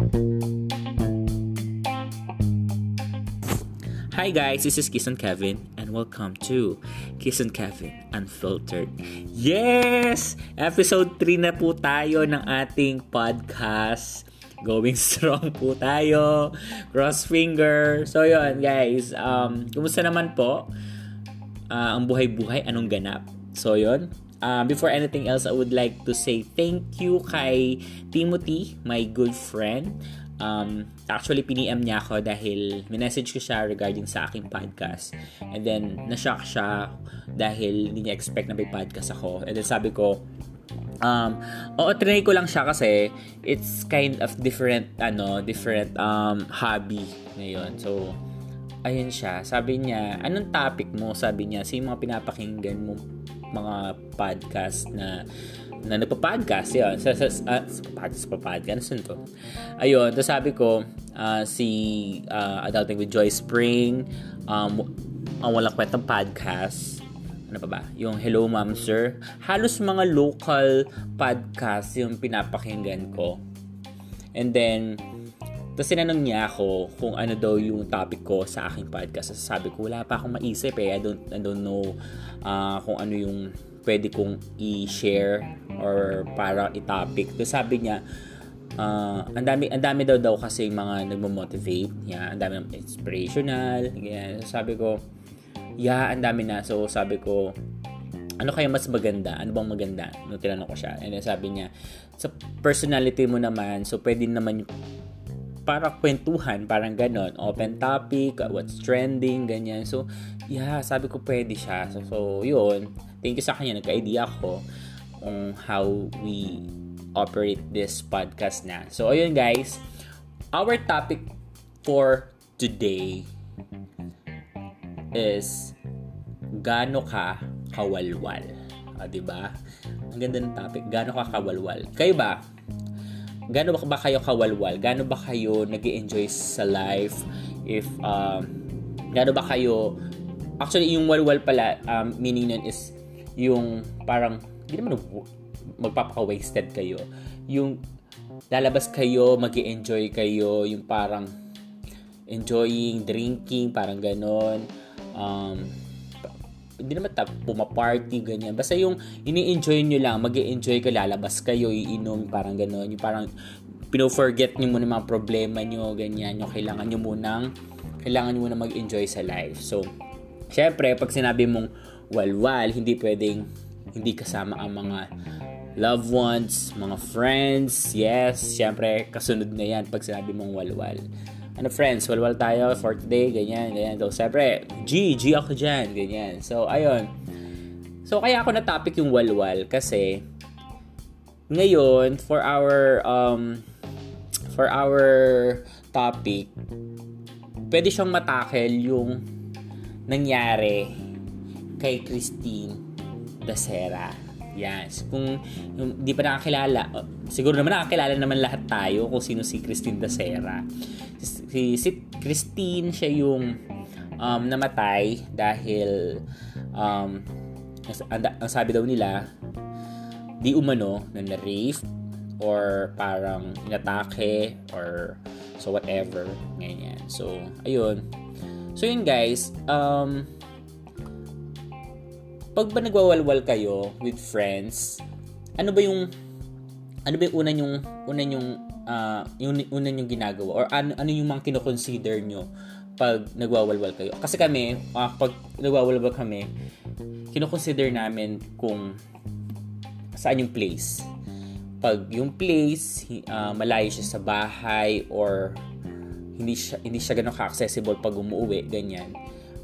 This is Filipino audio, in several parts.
Hi guys, this is Kiss Kevin and welcome to Kiss and Kevin Unfiltered. Yes! Episode 3 na po tayo ng ating podcast. Going strong po tayo. Cross finger. So yun guys, um, kumusta naman po? Uh, ang buhay-buhay, anong ganap? So yun, um, before anything else, I would like to say thank you kay Timothy, my good friend. Um, actually, piniem niya ako dahil minessage ko siya regarding sa aking podcast. And then, na-shock siya dahil hindi niya expect na may podcast ako. And then sabi ko, um, oo, trinay ko lang siya kasi it's kind of different, ano, different um, hobby ngayon. So, ayun siya. Sabi niya, anong topic mo? Sabi niya, sino mga pinapakinggan mo mga podcast na na nagpa-podcast yun. Sa, sa, uh, sa podcast, ano to? Ayun, tapos sabi ko, uh, si uh, Adulting with Joy Spring, um, ang walang kwentang podcast, ano pa ba? Yung Hello Ma'am Sir. Halos mga local podcast yung pinapakinggan ko. And then, tapos sinanong niya ako kung ano daw yung topic ko sa aking podcast. Sabi ko, wala pa akong maisip eh. I don't, I don't know uh, kung ano yung pwede kong i-share or para i-topic. So sabi niya, uh, ang dami ang dami daw daw kasi mga nagmo-motivate, yeah, ang dami ng inspirational, ganyan. So, sabi ko, yeah, ang dami na. So sabi ko, ano kaya mas maganda? Ano bang maganda? No, tinanong ko siya. And then sabi niya, sa personality mo naman, so pwede naman para kwentuhan, parang ganon. Open topic, what's trending, ganyan. So, yeah, sabi ko pwede siya. So, so yun. Thank you sa kanya. Nagka-idea ako on how we operate this podcast na. So, ayun guys. Our topic for today is gaano ka kawalwal. Ah, 'di ba? Ang ganda ng topic. Gaano ka kawalwal? Kayo ba? Gaano ba, kayo kawalwal? Gaano ba kayo nag enjoy sa life? If um gaano ba kayo actually yung walwal pala um, meaning nun is yung parang hindi naman magpapaka-wasted kayo. Yung lalabas kayo, mag enjoy kayo, yung parang enjoying, drinking, parang ganon. Um, hindi naman ta pumaparty, ganyan. Basta yung ini-enjoy nyo lang, mag enjoy ka, lalabas kayo, iinom, parang ganon. Yung parang pino-forget nyo muna mga problema nyo, ganyan. Yung kailangan nyo munang, kailangan nyo muna mag-enjoy sa life. So, syempre, pag sinabi mong walwal, hindi pwedeng hindi kasama ang mga loved ones, mga friends. Yes, syempre, kasunod na yan pag sinabi mong walwal ano friends, walwal tayo for today, ganyan, ganyan. So, syempre, G, G ako dyan, ganyan. So, ayun. So, kaya ako na-topic yung walwal kasi ngayon, for our, um, for our topic, pwede siyang matakel yung nangyari kay Christine Dacera. Yes. Kung yung, di pa nakakilala, siguro naman nakakilala naman lahat tayo kung sino si Christine Dacera si, si Christine siya yung um, namatay dahil um, ang, ang sabi daw nila di umano na na-rape or parang inatake or so whatever ganyan. So ayun. So yun guys um pag ba nagwawalwal kayo with friends ano ba yung ano ba yung una yung una yung uh, yung una yung ginagawa or ano, ano yung mga kino-consider nyo pag nagwawalwal kayo. Kasi kami, uh, pag nagwawalwal kami, kino-consider namin kung saan yung place. Pag yung place, uh, malayo siya sa bahay or hindi siya, hindi siya ganun ka-accessible pag umuwi, ganyan.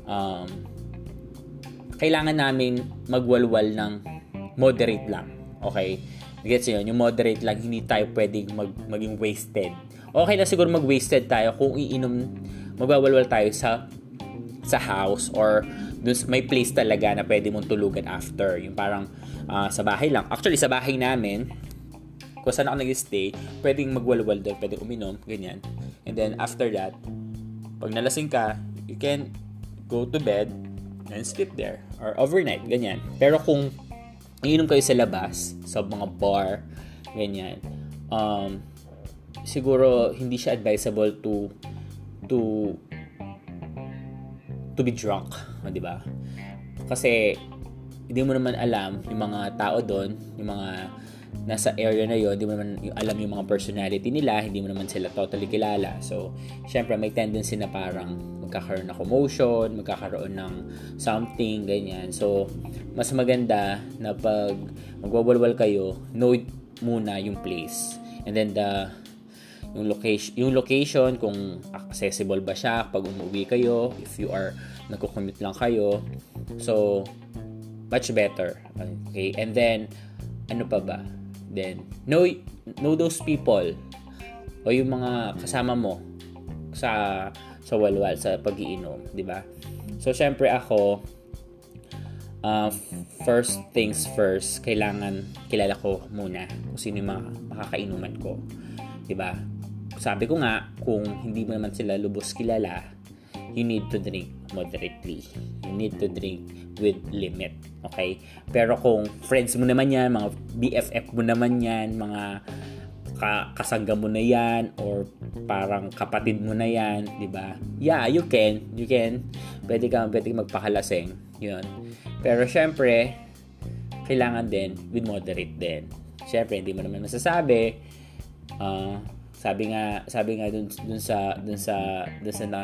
Um, kailangan namin magwalwal ng moderate lang. Okay? Gets yun? Yung moderate lang, hindi tayo pwedeng mag, maging wasted. Okay na siguro mag-wasted tayo kung iinom, magwawalwal tayo sa sa house or dun may place talaga na pwede mong tulugan after. Yung parang uh, sa bahay lang. Actually, sa bahay namin, kung saan ako nag-stay, pwedeng magwalwal doon, pwedeng uminom, ganyan. And then, after that, pag nalasing ka, you can go to bed and sleep there. Or overnight, ganyan. Pero kung iinom kayo sa labas, sa mga bar, ganyan. Um, siguro hindi siya advisable to to to be drunk, di ba? Kasi hindi mo naman alam yung mga tao doon, yung mga nasa area na yon, hindi mo naman alam yung mga personality nila, hindi mo naman sila totally kilala. So, syempre may tendency na parang magkakaroon ng commotion, magkakaroon ng something, ganyan. So, mas maganda na pag magwawalwal kayo, know muna yung place. And then the yung location, yung location kung accessible ba siya pag umuwi kayo, if you are nagko-commute lang kayo. So, much better. Okay? And then, ano pa ba? Then, know, know those people o yung mga kasama mo sa sa walwal, sa pagiinom, di ba? So, syempre ako, uh, first things first, kailangan kilala ko muna kung sino yung mga makakainuman ko. Ba? Sabi ko nga, kung hindi mo naman sila lubos kilala, you need to drink moderately. You need to drink with limit. Okay? Pero kung friends mo naman yan, mga BFF mo naman yan, mga ka kasangga mo na yan or parang kapatid mo na yan, 'di ba? Yeah, you can. You can. Pwede kang pwede kang magpakalaseng. 'Yun. Pero syempre, kailangan din with moderate din. Syempre, hindi mo naman masasabi uh, sabi nga sabi nga dun, dun sa dun sa dun sa na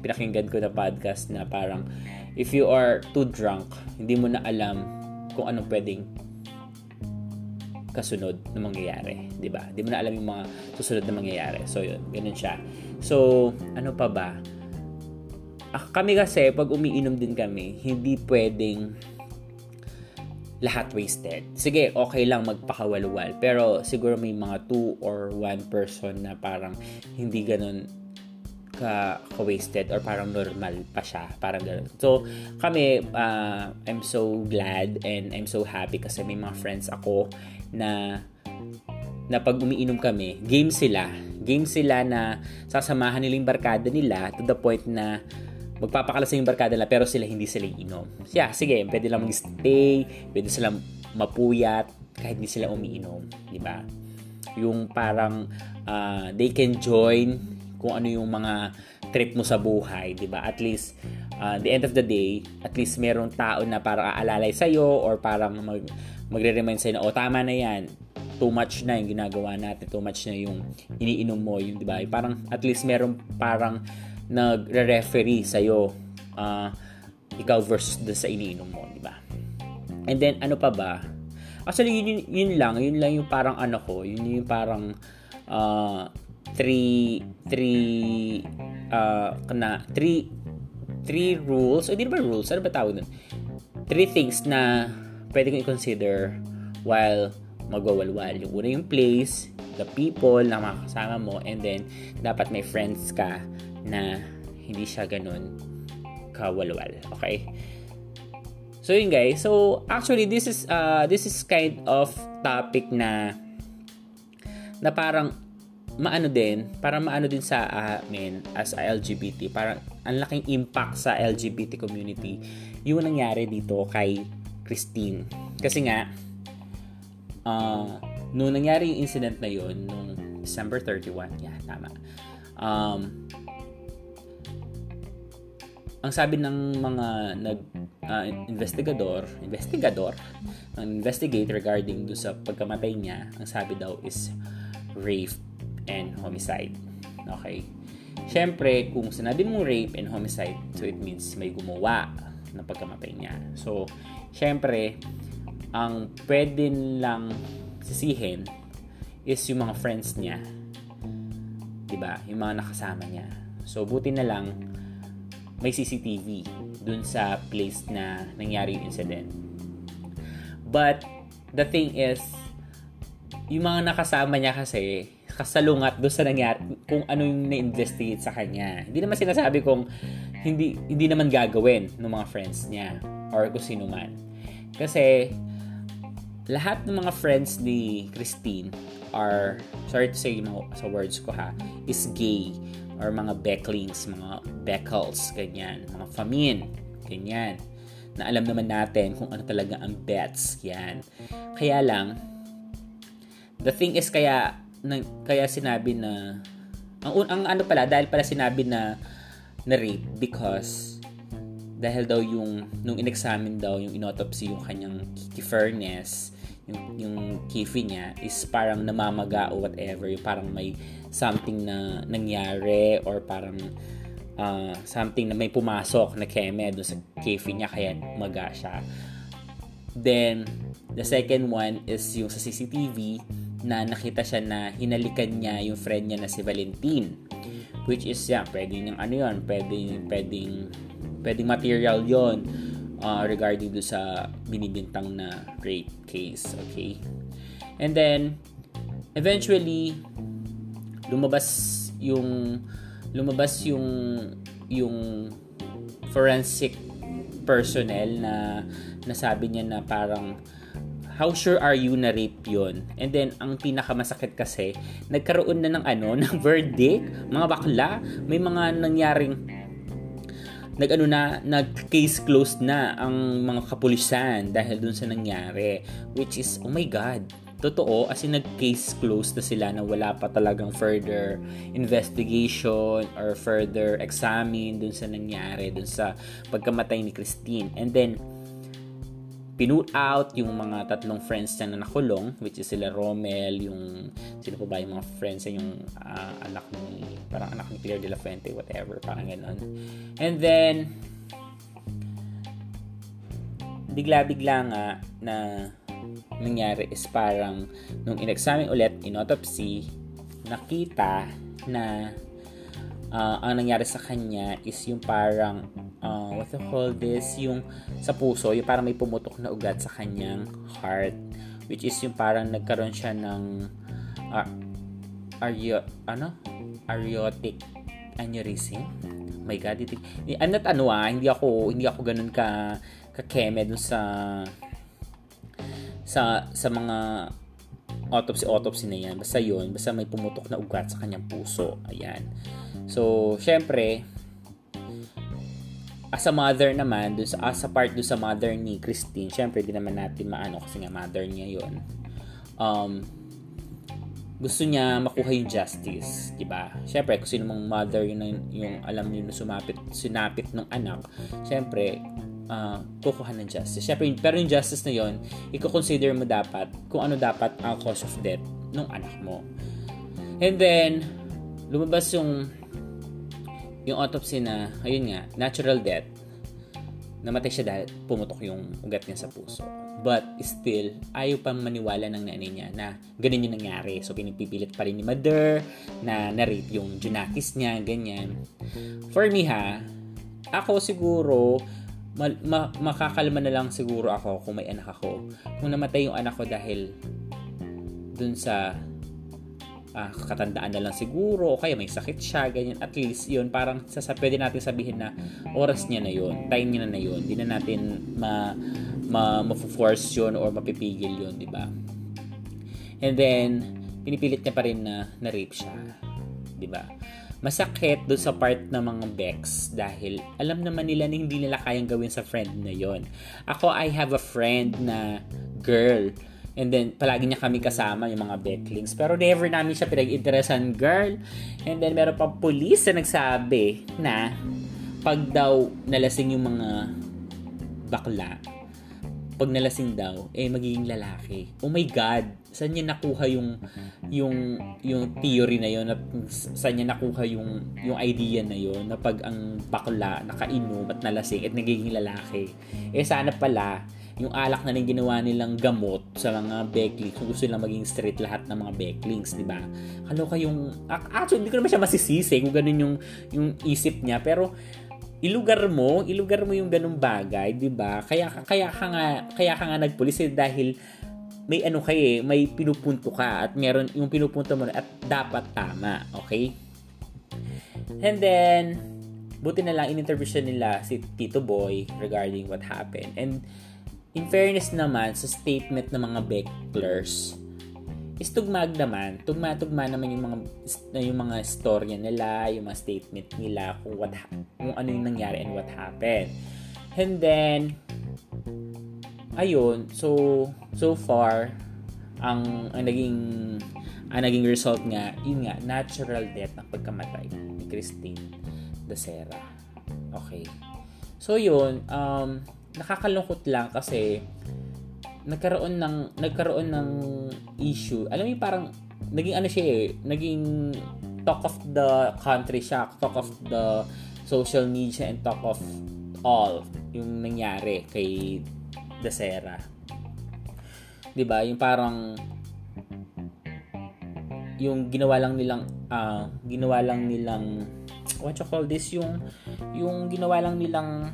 pinakinggan ko na podcast na parang if you are too drunk, hindi mo na alam kung anong pwedeng kasunod na mangyayari, 'di ba? Hindi mo na alam yung mga susunod na mangyayari. So yun, ganun siya. So, ano pa ba? Ah, kami kasi pag umiinom din kami, hindi pwedeng lahat wasted. Sige, okay lang magpakawalwal. Pero siguro may mga two or one person na parang hindi ganun ka, ka-wasted or parang normal pa siya. Parang gano'n. So, kami, uh, I'm so glad and I'm so happy kasi may mga friends ako na na pag umiinom kami, game sila. Game sila na sasamahan nila yung barkada nila to the point na magpapakalasing yung barkada nila pero sila hindi sila iinom. Yeah, sige, pwede lang mag-stay, pwede sila mapuyat kahit hindi sila umiinom, di ba? Yung parang uh, they can join kung ano yung mga trip mo sa buhay, 'di ba? At least uh, the end of the day, at least merong tao na parang aalalay sa iyo or parang mag magre-remind sa na, oh tama na 'yan. Too much na yung ginagawa natin, too much na yung iniinom mo, yung 'di ba? Parang at least merong parang nagre-referee sa iyo uh, ikaw versus dun sa iniinom mo, 'di ba? And then ano pa ba? Actually, yun, yun, lang. Yun lang yung parang ano ko. Yun yung parang uh, three three uh kana three three rules. O di ba rules? Ano ba tawag nun? Three things na pwede kong i-consider while magwawalwal. Yung una yung place the people na makakasama mo and then dapat may friends ka na hindi siya ganun kawalwal. Okay? So yun guys. So actually this is uh this is kind of topic na na parang maano din, para maano din sa amin as a LGBT, parang ang laking impact sa LGBT community yung nangyari dito kay Christine. Kasi nga, uh, nung nangyari yung incident na yun, nung December 31, yeah, tama. Um, ang sabi ng mga nag uh, investigador, investigador, ang investigate regarding do sa pagkamatay niya, ang sabi daw is rape and homicide. Okay? Siyempre, kung sinabi mong rape and homicide, so it means may gumawa ng pagkamatay niya. So, siyempre, ang pwede lang sisihin is yung mga friends niya. 'Di ba? Yung mga nakasama niya. So, buti na lang may CCTV dun sa place na nangyari yung incident. But, the thing is, yung mga nakasama niya kasi, kasalungat doon sa nangyari, kung ano yung na-investigate sa kanya. Hindi naman sinasabi kung hindi hindi naman gagawin ng mga friends niya or kung sino man. Kasi lahat ng mga friends ni Christine are, sorry to say sa words ko ha, is gay or mga becklings, mga beckles, ganyan, mga famin, ganyan na alam naman natin kung ano talaga ang bets yan. Kaya lang, the thing is kaya na, kaya sinabi na ang, ang ano pala dahil pala sinabi na na rape because dahil daw yung nung inexamine daw yung inotopsy yung kanyang furnace yung, yung kifi niya is parang namamaga o whatever yung parang may something na nangyari or parang uh, something na may pumasok na keme doon sa kifi niya kaya maga siya. Then the second one is yung sa CCTV na nakita siya na hinalikan niya yung friend niya na si Valentin. Which is, yeah, pwedeng yung ano yun, pwedeng, pwedeng, pwedeng material yon uh, regarding do sa binibintang na rape case. Okay? And then, eventually, lumabas yung lumabas yung yung forensic personnel na nasabi niya na parang how sure are you na rape yun? And then, ang pinakamasakit kasi, nagkaroon na ng ano, ng verdict, mga bakla, may mga nangyaring nag-ano na, nag-case closed na ang mga kapulisan dahil dun sa nangyari. Which is, oh my God, totoo, as in nag-case closed na sila na wala pa talagang further investigation or further examine dun sa nangyari, dun sa pagkamatay ni Christine. And then, pinu out yung mga tatlong friends niya na nakulong which is sila Romel yung sino pa ba yung mga friends niya yung uh, anak ni parang anak ni Claire de la Fuente whatever parang ganoon and then bigla-bigla nga na nangyari is parang nung inexamine ulit in autopsy nakita na uh, ang nangyari sa kanya is yung parang uh, what to call this, yung sa puso, yung parang may pumutok na ugat sa kanyang heart. Which is yung parang nagkaroon siya ng uh, aryo, ano? Aortic aneurysm. Oh my God, iti, I'm not ano ah, hindi ako, hindi ako ganun ka, ka-keme dun sa, sa, sa mga autopsy autopsy na yan basta yun basta may pumutok na ugat sa kanyang puso ayan so syempre as a mother naman, dun sa, as a part dun sa mother ni Christine, syempre di naman natin maano kasi nga mother niya yon um, gusto niya makuha yung justice, di ba? Syempre, kung sino mong mother yun yung, yung alam niyo na sumapit, sinapit ng anak, syempre, uh, kukuha ng justice. Syempre, pero yung justice na yon i-consider mo dapat kung ano dapat ang cause of death ng anak mo. And then, lumabas yung yung autopsy na, ayun nga, natural death, namatay siya dahil pumutok yung ugat niya sa puso. But still, ayaw pa maniwala ng nanay niya na ganun yung nangyari. So, pinipipilit pa rin ni mother na na-rape yung junakis niya, ganyan. For me ha, ako siguro, ma- ma- makakalma na lang siguro ako kung may anak ako. Kung namatay yung anak ko dahil dun sa uh, katandaan na lang siguro o kaya may sakit siya, ganyan. At least yun, parang sasa, pwede natin sabihin na oras niya na yun, time niya na na yun. Hindi na natin ma, ma, ma-force yun or mapipigil yun, di ba? And then, pinipilit niya pa rin na na-rape siya. Di ba? Masakit doon sa part ng mga Bex dahil alam naman nila na hindi nila kayang gawin sa friend na yon. Ako, I have a friend na girl And then, palagi niya kami kasama, yung mga backlings. Pero never namin siya pinag-interesan, girl. And then, meron pa police na nagsabi na pag daw nalasing yung mga bakla, pag nalasing daw, eh magiging lalaki. Oh my God! Saan niya nakuha yung yung yung theory na yon at saan niya nakuha yung yung idea na yon na pag ang bakla nakainom at nalasing at nagiging lalaki. Eh sana pala yung alak na rin ginawa nilang gamot sa mga backlinks kung gusto nilang maging straight lahat ng mga backlinks, di ba? Kaloka yung, actually, hindi ko naman siya masisisi kung ganun yung, yung isip niya, pero ilugar mo, ilugar mo yung ganung bagay, 'di ba? Kaya kaya ka nga kaya ka nga nagpulis eh, dahil may ano kay eh, may pinupunto ka at meron yung pinupunto mo at dapat tama, okay? And then buti na lang in-interview nila si Tito Boy regarding what happened. And in fairness naman sa statement ng mga Becklers, is tugmag naman, tugma-tugma naman yung mga yung mga storya nila, yung mga statement nila kung what kung ano yung nangyari and what happened. And then ayun, so so far ang ang naging ang naging result nga, yun nga, natural death ng pagkamatay ni Christine Dacera. Okay. So yun, um, nakakalungkot lang kasi nagkaroon ng nagkaroon ng issue. Alam mo parang naging ano siya eh, naging talk of the country siya, talk of the social media and talk of all yung nangyari kay Dacera. 'Di ba? Yung parang yung ginawa lang nilang uh, ginawa lang nilang what you call this yung yung ginawa lang nilang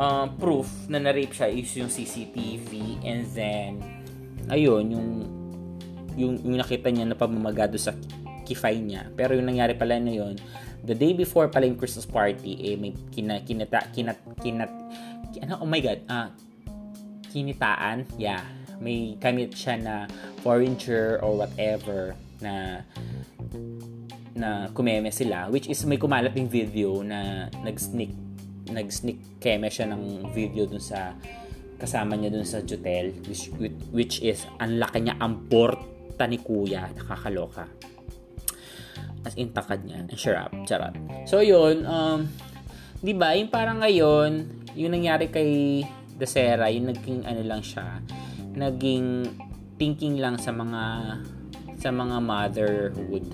uh, proof na na-rape siya is yung CCTV and then ayun yung yung, yung nakita niya na pamamagado sa kifay niya. Pero yung nangyari pala na yun the day before pala yung Christmas party eh may kina, kinata kinat kinat ano oh my god ah kinitaan yeah. May kamit siya na foreigner or whatever na na kumeme sila which is may kumalat yung video na nag-sneak nag-sneak keme siya ng video dun sa kasama niya dun sa Jutel which, which is ang laki niya ang porta ni kuya. Nakakaloka. As in takad niya. Sure up charot so yun um di ba yung parang ngayon yung nangyari kay Desera yung naging ano lang siya naging thinking lang sa mga sa mga motherhood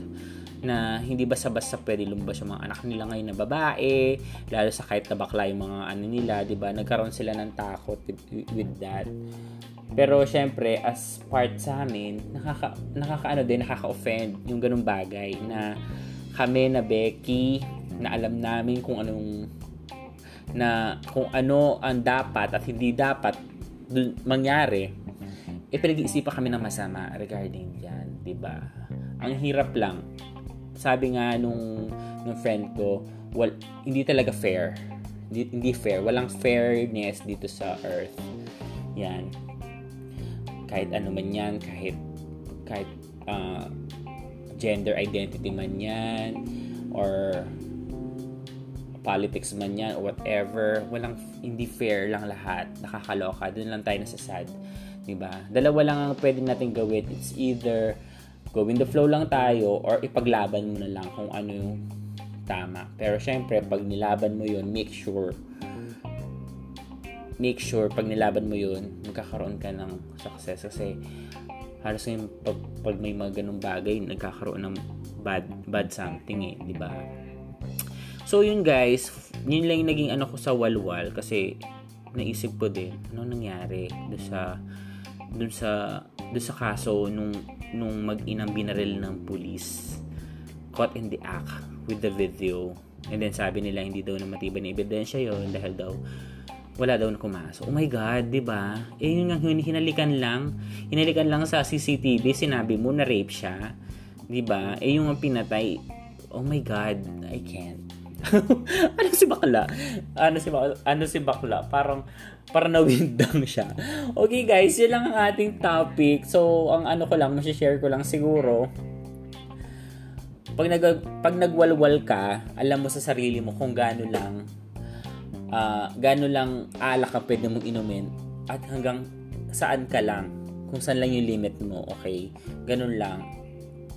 na hindi basta-basta pwede lumbas yung mga anak nila ngayon na babae, lalo sa kahit na bakla yung mga ano nila, 'di ba? Nagkaroon sila ng takot with, that. Pero syempre, as part sa amin, nakaka nakakaano din, nakaka-offend yung ganung bagay na kami na Becky na alam namin kung anong na kung ano ang dapat at hindi dapat mangyari eh pinag-iisipan kami ng masama regarding yan, 'di ba? Ang hirap lang. Sabi nga nung nung friend ko, well, hindi talaga fair. Hindi, hindi fair. Walang fairness dito sa earth. Yan. Kahit ano man yan, kahit kahit uh, gender identity man yan or politics man yan or whatever, walang hindi fair lang lahat. Nakakaloka. Doon lang tayo nasasad. 'di ba? Dalawa lang ang pwede nating gawin. It's either go with the flow lang tayo or ipaglaban mo na lang kung ano yung tama. Pero syempre, pag nilaban mo 'yun, make sure make sure pag nilaban mo 'yun, magkakaroon ka ng success kasi halos yung pag, pag may mga ganung bagay, nagkakaroon ng bad bad something eh, 'di ba? So yun guys, yun lang yung naging ano ko sa walwal kasi naisip ko din ano nangyari do sa dun sa dun sa kaso nung nung mag-inang binaril ng pulis caught in the act with the video and then sabi nila hindi daw na matibay na ebidensya yon dahil daw wala daw na kumaso. Oh my God, di ba? Eh, yun nga, hinalikan lang. Hinalikan lang sa CCTV, sinabi mo na rape siya. Di ba? Eh, yung pinatay, oh my God, I can't. ano si bakla? Ano si bakla? Ano si bakla? Parang para nawindang siya. Okay guys, yun lang ang ating topic. So, ang ano ko lang, share ko lang siguro, pag, nag, pag nagwalwal ka, alam mo sa sarili mo kung gaano lang, uh, gaano lang alak ka pwede mong inumin at hanggang saan ka lang, kung saan lang yung limit mo, okay? Ganun lang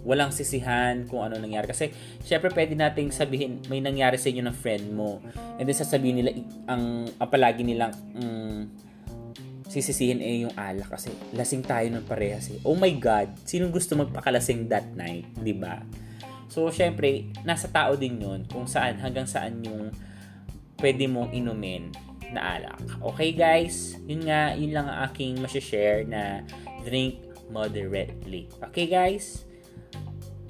walang sisihan kung ano nangyari. Kasi, syempre, pwede nating sabihin, may nangyari sa inyo ng friend mo. And then, sasabihin nila, ang, ang palagi nilang, um, sisisihin eh yung alak kasi lasing tayo ng parehas eh. Oh my God, sino gusto magpakalasing that night, di ba? So, syempre, nasa tao din yun kung saan, hanggang saan yung pwede mong inumin na alak. Okay, guys? Yun nga, yun lang ang aking masashare na drink moderately. Okay, guys?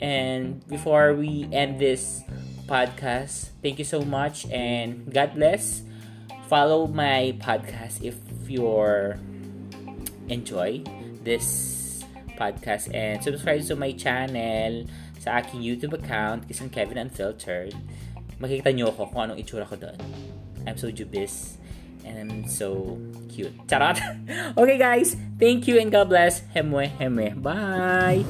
And before we end this podcast, thank you so much and God bless. Follow my podcast if you're enjoy this podcast and subscribe to my channel sa aking YouTube account, Kisan Kevin Unfiltered. Makikita nyo ako kung anong itsura ko doon. I'm so jubis and I'm so cute. Charot! okay guys, thank you and God bless. Hemwe, hemwe. Bye!